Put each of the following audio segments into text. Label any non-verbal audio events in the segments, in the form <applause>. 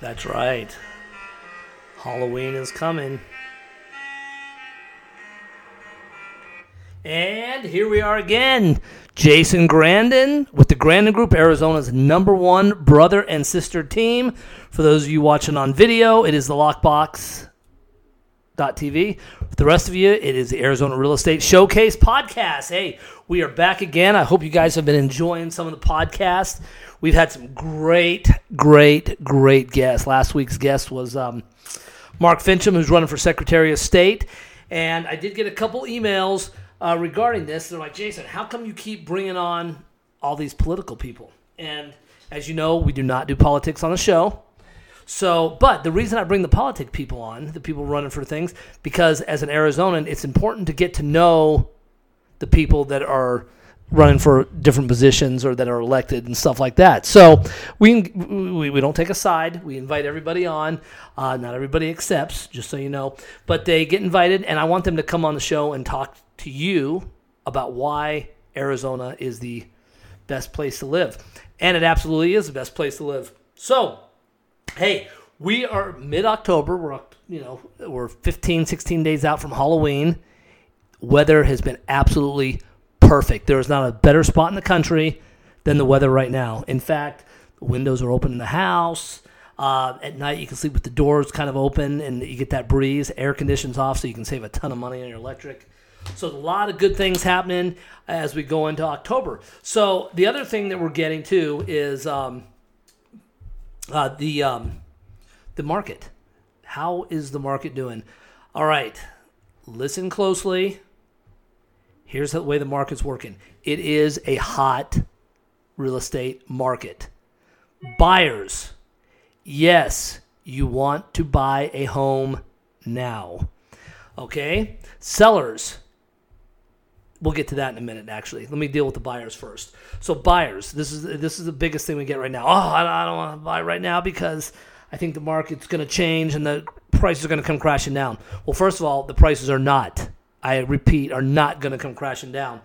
That's right. Halloween is coming. And here we are again. Jason Grandin with the Grandin Group, Arizona's number one brother and sister team. For those of you watching on video, it is the For the rest of you, it is the Arizona Real Estate Showcase podcast. Hey, we are back again. I hope you guys have been enjoying some of the podcasts. We've had some great, great, great guests. Last week's guest was um, Mark Finchem, who's running for Secretary of State. And I did get a couple emails uh, regarding this. They're like, Jason, how come you keep bringing on all these political people? And as you know, we do not do politics on the show. So, but the reason I bring the politic people on, the people running for things, because as an Arizonan, it's important to get to know the people that are running for different positions or that are elected and stuff like that. So we we, we don't take a side. We invite everybody on. Uh, not everybody accepts, just so you know, but they get invited, and I want them to come on the show and talk to you about why Arizona is the best place to live, and it absolutely is the best place to live. So, hey, we are mid October. We're you know we're 15, 16 days out from Halloween. Weather has been absolutely perfect. There is not a better spot in the country than the weather right now. In fact, the windows are open in the house. Uh, at night, you can sleep with the doors kind of open and you get that breeze. Air conditions off, so you can save a ton of money on your electric. So, a lot of good things happening as we go into October. So, the other thing that we're getting to is um, uh, the um, the market. How is the market doing? All right, listen closely. Here's the way the market's working it is a hot real estate market. Buyers, yes, you want to buy a home now. Okay? Sellers, we'll get to that in a minute actually. Let me deal with the buyers first. So buyers this is this is the biggest thing we get right now. Oh i don't want to buy right now because i think the market's going to change and the prices are going to come crashing down. Well first of all the prices are not i repeat are not going to come crashing down.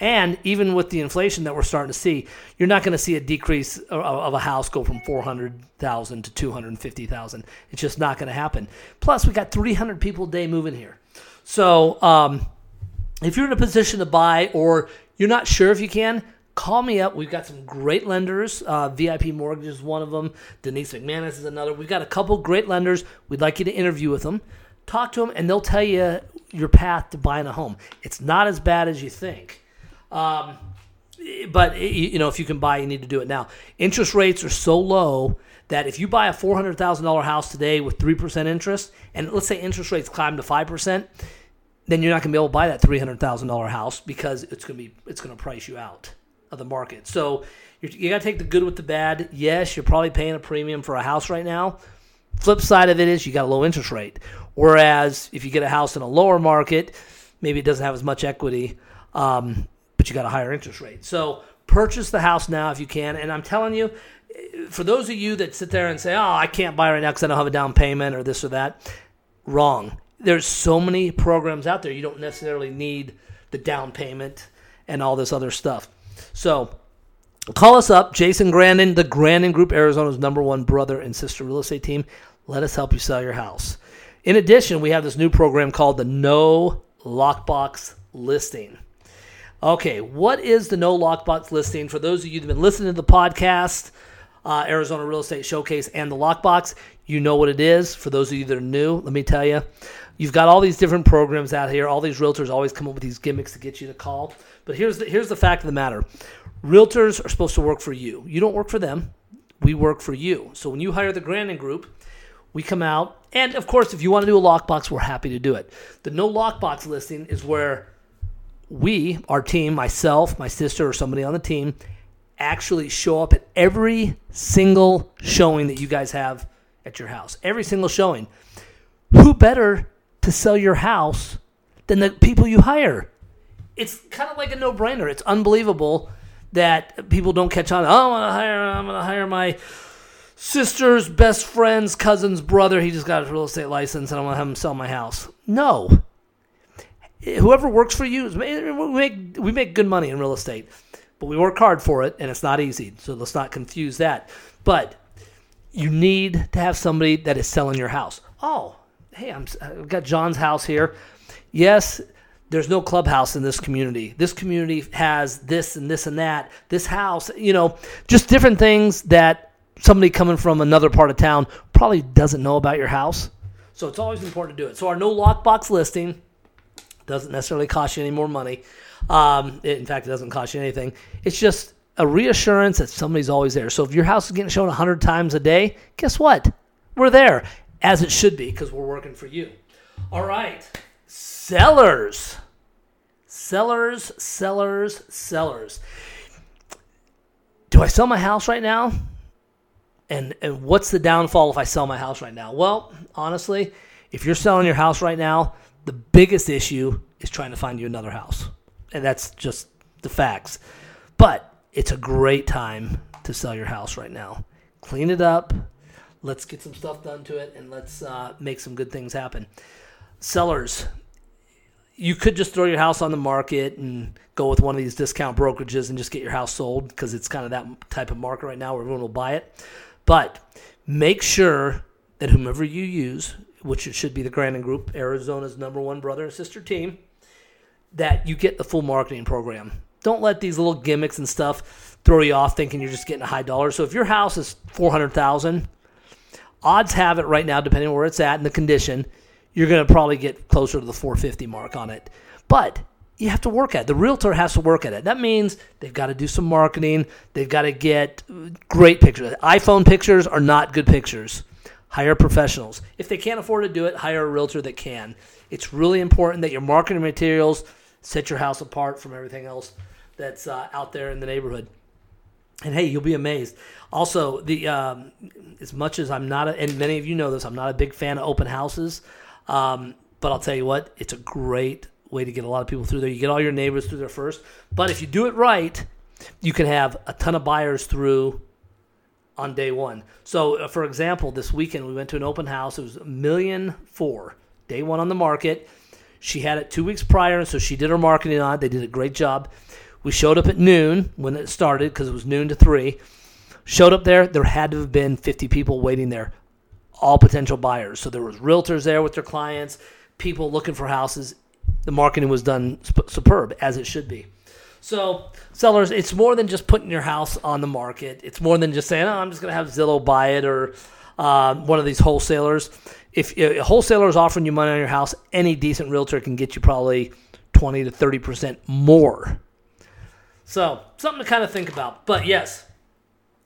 And even with the inflation that we're starting to see you're not going to see a decrease of, a house go from 400000 to 250000 it's just not going to happen. Plus we got 300 people a day moving here. So um, if you're in a position to buy or you're not sure if you can, call me up. We've got some great lenders. Uh, VIP Mortgage is one of them. Denise McManus is another. We've got a couple great lenders. We'd like you to interview with them. Talk to them, and they'll tell you your path to buying a home. It's not as bad as you think. Um, but you know, if you can buy, you need to do it now. Interest rates are so low that if you buy a four hundred thousand dollar house today with three percent interest, and let's say interest rates climb to five percent, then you're not going to be able to buy that three hundred thousand dollar house because it's going to be it's going to price you out of the market. So you got to take the good with the bad. Yes, you're probably paying a premium for a house right now. Flip side of it is you got a low interest rate. Whereas if you get a house in a lower market, maybe it doesn't have as much equity, um, but you got a higher interest rate. So purchase the house now if you can. And I'm telling you, for those of you that sit there and say, "Oh, I can't buy right now because I don't have a down payment or this or that," wrong there's so many programs out there. You don't necessarily need the down payment and all this other stuff. So call us up, Jason Grandin, the Grandin Group, Arizona's number one brother and sister real estate team. Let us help you sell your house. In addition, we have this new program called the No Lockbox Listing. Okay, what is the No Lockbox Listing? For those of you that have been listening to the podcast, uh, Arizona Real Estate Showcase, and the Lockbox, you know what it is. For those of you that are new, let me tell you, You've got all these different programs out here. All these realtors always come up with these gimmicks to get you to call. But here's the, here's the fact of the matter realtors are supposed to work for you. You don't work for them, we work for you. So when you hire the Grandin Group, we come out. And of course, if you want to do a lockbox, we're happy to do it. The no lockbox listing is where we, our team, myself, my sister, or somebody on the team, actually show up at every single showing that you guys have at your house. Every single showing. Who better to sell your house than the people you hire. It's kind of like a no brainer. It's unbelievable that people don't catch on. Oh, I'm gonna hire. I'm gonna hire my sister's best friend's cousin's brother. He just got his real estate license, and I'm gonna have him sell my house. No. Whoever works for you, we make we make good money in real estate, but we work hard for it, and it's not easy. So let's not confuse that. But you need to have somebody that is selling your house. Oh, hey, I'm, I've got John's house here. Yes, there's no clubhouse in this community. This community has this and this and that. This house, you know, just different things that somebody coming from another part of town probably doesn't know about your house. So it's always important to do it. So our no lockbox listing doesn't necessarily cost you any more money. Um, it, in fact, it doesn't cost you anything. It's just a reassurance that somebody's always there. So if your house is getting shown 100 times a day, guess what? We're there, as it should be, because we're working for you. All right. Sellers. Sellers, sellers, sellers. Do I sell my house right now? And, and what's the downfall if I sell my house right now? Well, honestly, if you're selling your house right now, the biggest issue is trying to find you another house. And that's just the facts. But it's a great time to sell your house right now. Clean it up. Let's get some stuff done to it and let's uh, make some good things happen. Sellers, you could just throw your house on the market and go with one of these discount brokerages and just get your house sold because it's kind of that type of market right now where everyone will buy it. But make sure that whomever you use, which it should be the Grandin Group, Arizona's number one brother and sister team, that you get the full marketing program. Don't let these little gimmicks and stuff throw you off thinking you're just getting a high dollar. So if your house is 400,000, odds have it right now depending on where it's at and the condition, you're going to probably get closer to the 450 mark on it. But you have to work at it. The realtor has to work at it. That means they've got to do some marketing. They've got to get great pictures. iPhone pictures are not good pictures. Hire professionals. If they can't afford to do it, hire a realtor that can. It's really important that your marketing materials set your house apart from everything else that's uh, out there in the neighborhood. And hey, you'll be amazed. Also, the um, as much as I'm not, a, and many of you know this, I'm not a big fan of open houses. Um, but I'll tell you what, it's a great way to get a lot of people through there. You get all your neighbors through there first. But if you do it right, you can have a ton of buyers through on day one. So, uh, for example, this weekend we went to an open house. It was a million four, day one on the market. She had it two weeks prior, and so she did her marketing on it. They did a great job. We showed up at noon when it started because it was noon to three. Showed up there. There had to have been 50 people waiting there all potential buyers. So there was realtors there with their clients, people looking for houses. The marketing was done superb as it should be. So sellers, it's more than just putting your house on the market. It's more than just saying, "Oh, I'm just going to have Zillow buy it" or uh, one of these wholesalers. If a wholesaler is offering you money on your house, any decent realtor can get you probably twenty to thirty percent more. So something to kind of think about. But yes,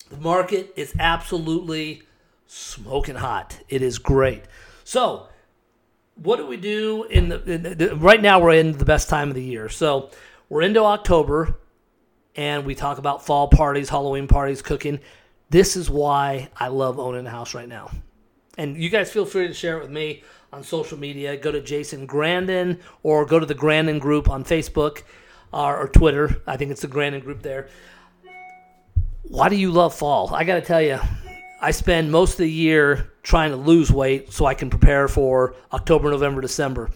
the market is absolutely smoking hot. It is great. So, what do we do in the, in the, right now? We're in the best time of the year. So we're into October, and we talk about fall parties, Halloween parties, cooking. This is why I love owning a house right now. And you guys feel free to share it with me on social media. Go to Jason Grandin or go to the Grandin group on Facebook or, or Twitter. I think it's the Grandin group there. Why do you love fall? I got to tell you, I spend most of the year trying to lose weight so I can prepare for October, November, December.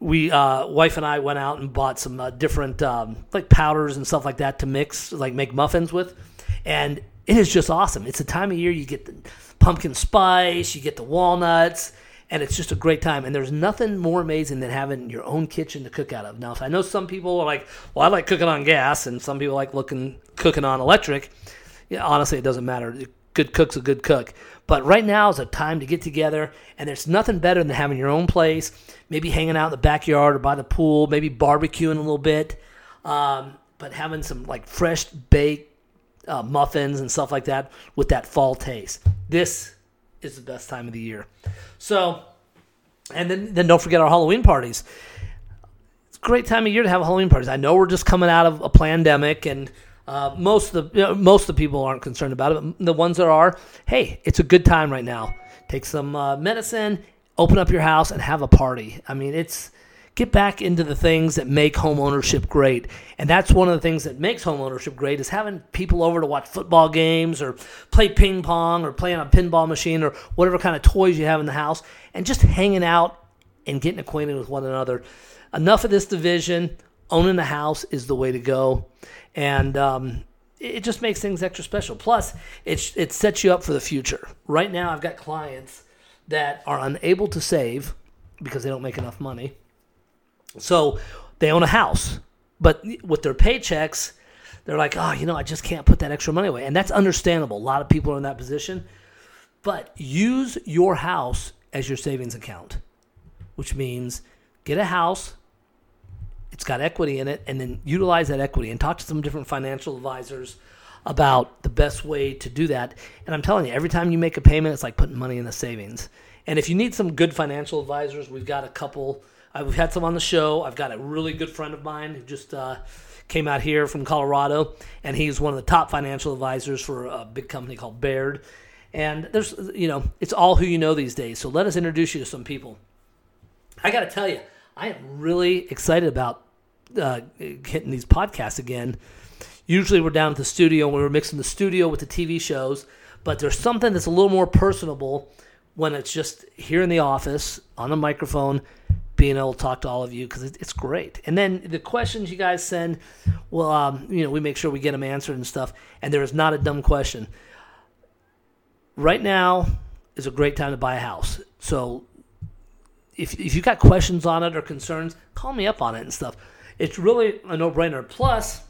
We, uh, wife and I, went out and bought some uh, different um, like powders and stuff like that to mix, like make muffins with, and it is just awesome. It's the time of year you get the pumpkin spice, you get the walnuts, and it's just a great time. And there's nothing more amazing than having your own kitchen to cook out of. Now, I know some people are like, "Well, I like cooking on gas," and some people like looking cooking on electric. Yeah, honestly, it doesn't matter good cook's a good cook. But right now is a time to get together, and there's nothing better than having your own place, maybe hanging out in the backyard or by the pool, maybe barbecuing a little bit, um, but having some like fresh baked uh, muffins and stuff like that with that fall taste. This is the best time of the year. So, and then then don't forget our Halloween parties. It's a great time of year to have Halloween parties. I know we're just coming out of a pandemic and uh, most of the you know, most of the people aren't concerned about it. But the ones that are, hey, it's a good time right now. Take some uh, medicine, open up your house, and have a party. I mean, it's get back into the things that make home ownership great. And that's one of the things that makes home ownership great is having people over to watch football games or play ping pong or play on a pinball machine or whatever kind of toys you have in the house and just hanging out and getting acquainted with one another. Enough of this division. Owning a house is the way to go. And um, it just makes things extra special. Plus, it it sets you up for the future. Right now, I've got clients that are unable to save because they don't make enough money. So they own a house, but with their paychecks, they're like, oh, you know, I just can't put that extra money away. And that's understandable. A lot of people are in that position. But use your house as your savings account, which means get a house, it's got equity in it, and then utilize that equity and talk to some different financial advisors about the best way to do that. And I'm telling you, every time you make a payment, it's like putting money in the savings. And if you need some good financial advisors, we've got a couple. We've had some on the show. I've got a really good friend of mine who just uh, came out here from Colorado, and he's one of the top financial advisors for a big company called Baird. And there's, you know, it's all who you know these days. So let us introduce you to some people. I got to tell you, I am really excited about uh, hitting these podcasts again. Usually we're down at the studio and we are mixing the studio with the TV shows, but there's something that's a little more personable when it's just here in the office on the microphone, being able to talk to all of you because it's great. And then the questions you guys send, well, um, you know, we make sure we get them answered and stuff. And there is not a dumb question. Right now is a great time to buy a house. So if if you got questions on it or concerns, call me up on it and stuff. It's really a no brainer. Plus,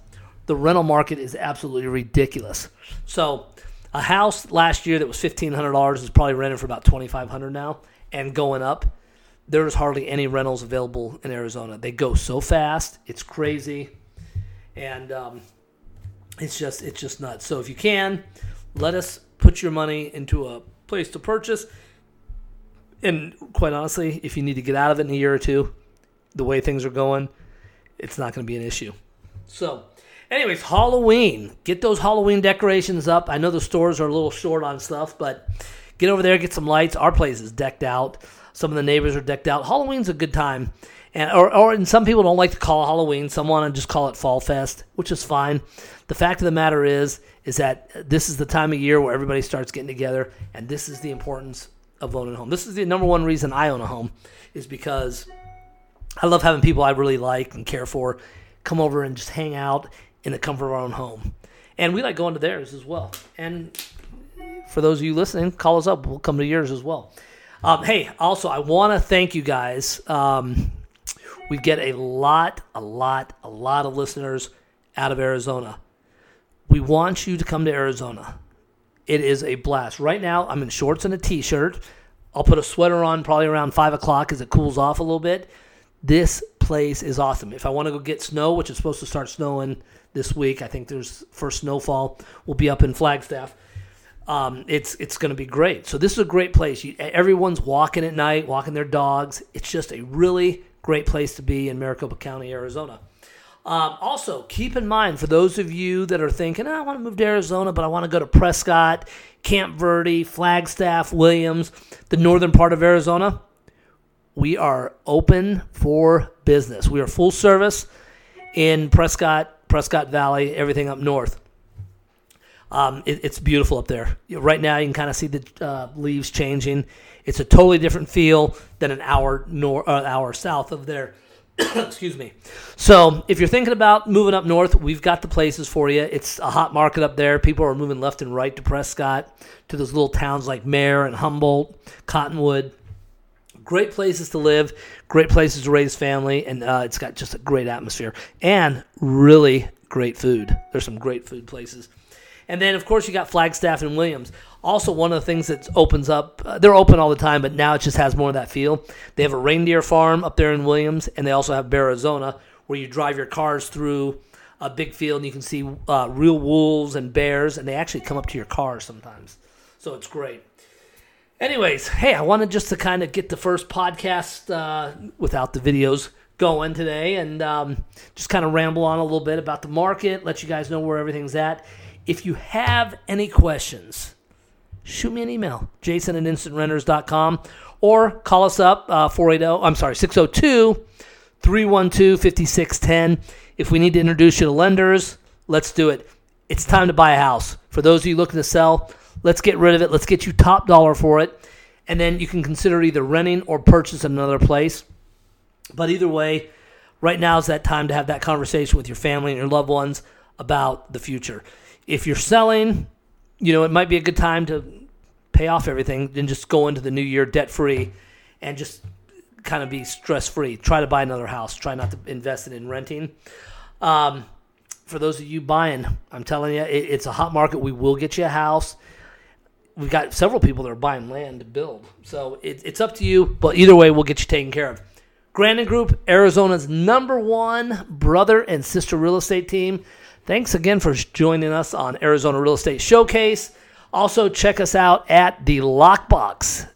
the rental market is absolutely ridiculous. So a house last year that was fifteen hundred dollars is probably rented for about twenty five hundred now and going up. There's hardly any rentals available in Arizona. They go so fast, it's crazy, and um, it's just it's just nuts. So if you can, let us put your money into a place to purchase. And quite honestly, if you need to get out of it in a year or two, the way things are going, it's not going to be an issue. So Anyways, Halloween. Get those Halloween decorations up. I know the stores are a little short on stuff, but get over there, get some lights. Our place is decked out. Some of the neighbors are decked out. Halloween's a good time. And, or, or and some people don't like to call Halloween. Some want to just call it Fall Fest, which is fine. The fact of the matter is, is that this is the time of year where everybody starts getting together, and this is the importance of owning a home. This is the number one reason I own a home, is because I love having people I really like and care for come over and just hang out in the comfort of our own home. And we like going to theirs as well. And for those of you listening, call us up. We'll come to yours as well. Um, hey, also, I want to thank you guys. Um, we get a lot, a lot, a lot of listeners out of Arizona. We want you to come to Arizona. It is a blast. Right now, I'm in shorts and a t shirt. I'll put a sweater on probably around 5 o'clock as it cools off a little bit. This place is awesome. If I want to go get snow, which is supposed to start snowing this week. I think there's first snowfall we'll be up in Flagstaff. Um, it's it's going to be great. So this is a great place. You, everyone's walking at night, walking their dogs. It's just a really great place to be in Maricopa County, Arizona. Um, also, keep in mind for those of you that are thinking, oh, I want to move to Arizona, but I want to go to Prescott, Camp Verde, Flagstaff, Williams, the northern part of Arizona. We are open for business. We are full service in Prescott, Prescott Valley, everything up north. Um, it, it's beautiful up there. Right now, you can kind of see the uh, leaves changing. It's a totally different feel than an hour nor uh, hour south of there. <coughs> Excuse me. So, if you're thinking about moving up north, we've got the places for you. It's a hot market up there. People are moving left and right to Prescott, to those little towns like Mayer and Humboldt, Cottonwood. Great places to live, great places to raise family, and uh, it's got just a great atmosphere and really great food. There's some great food places. And then, of course, you got Flagstaff and Williams. Also, one of the things that opens up, uh, they're open all the time, but now it just has more of that feel. They have a reindeer farm up there in Williams, and they also have Bearizona, where you drive your cars through a big field and you can see uh, real wolves and bears, and they actually come up to your car sometimes. So it's great. Anyways, hey, I wanted just to kind of get the first podcast uh, without the videos going today and um, just kind of ramble on a little bit about the market, let you guys know where everything's at. If you have any questions, shoot me an email, jason at instantrenters.com, or call us up, uh, 480, I'm sorry, 602 312 5610. If we need to introduce you to lenders, let's do it. It's time to buy a house. For those of you looking to sell, Let's get rid of it. Let's get you top dollar for it. And then you can consider either renting or purchase another place. But either way, right now is that time to have that conversation with your family and your loved ones about the future. If you're selling, you know, it might be a good time to pay off everything and just go into the new year debt free and just kind of be stress free. Try to buy another house. Try not to invest it in renting. Um, for those of you buying, I'm telling you, it, it's a hot market. We will get you a house. We've got several people that are buying land to build. So it, it's up to you. But either way, we'll get you taken care of. Grandin Group, Arizona's number one brother and sister real estate team. Thanks again for joining us on Arizona Real Estate Showcase. Also, check us out at the lockbox.tv.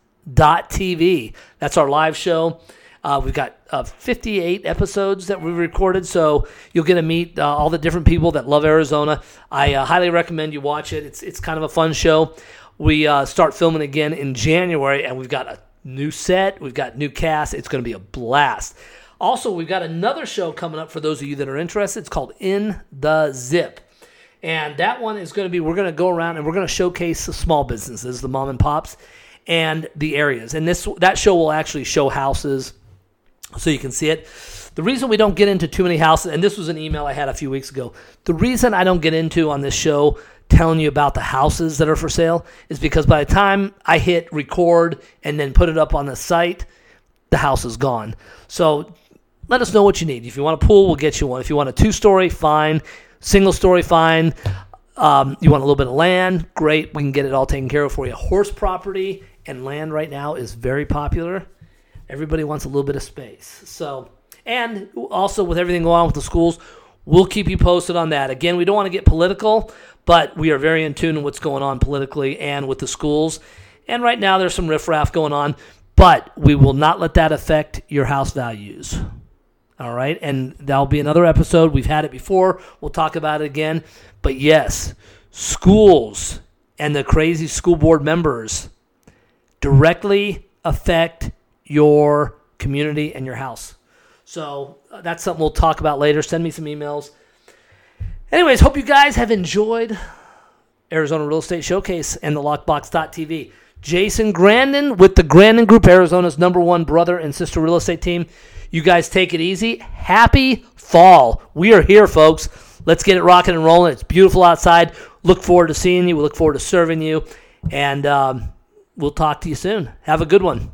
That's our live show. Uh, we've got uh, 58 episodes that we recorded, so you'll get to meet uh, all the different people that love Arizona. I uh, highly recommend you watch it. It's it's kind of a fun show. We uh, start filming again in January, and we've got a new set, we've got new cast. It's going to be a blast. Also, we've got another show coming up for those of you that are interested. It's called In the Zip. And that one is going to be, we're going to go around and we're going to showcase the small businesses, the mom and pops, and the areas. And this that show will actually show houses so you can see it. The reason we don't get into too many houses, and this was an email I had a few weeks ago, the reason I don't get into on this show telling you about the houses that are for sale is because by the time I hit record and then put it up on the site, the house is gone. So let us know what you need. If you want a pool, we'll get you one. If you want a two story, fine. Single story, fine. Um, you want a little bit of land, great. We can get it all taken care of for you. Horse property and land right now is very popular. Everybody wants a little bit of space. So, and also with everything going on with the schools, we'll keep you posted on that. Again, we don't want to get political, but we are very in tune with what's going on politically and with the schools. And right now, there's some riffraff going on, but we will not let that affect your house values. All right. And that'll be another episode. We've had it before. We'll talk about it again. But yes, schools and the crazy school board members directly affect your community and your house. So uh, that's something we'll talk about later. Send me some emails. Anyways, hope you guys have enjoyed Arizona Real Estate Showcase and the Lockbox.tv. Jason Grandin with the Grandin Group, Arizona's number one brother and sister real estate team. You guys take it easy. Happy fall. We are here, folks. Let's get it rocking and rolling. It's beautiful outside. Look forward to seeing you. We look forward to serving you. And um, we'll talk to you soon. Have a good one.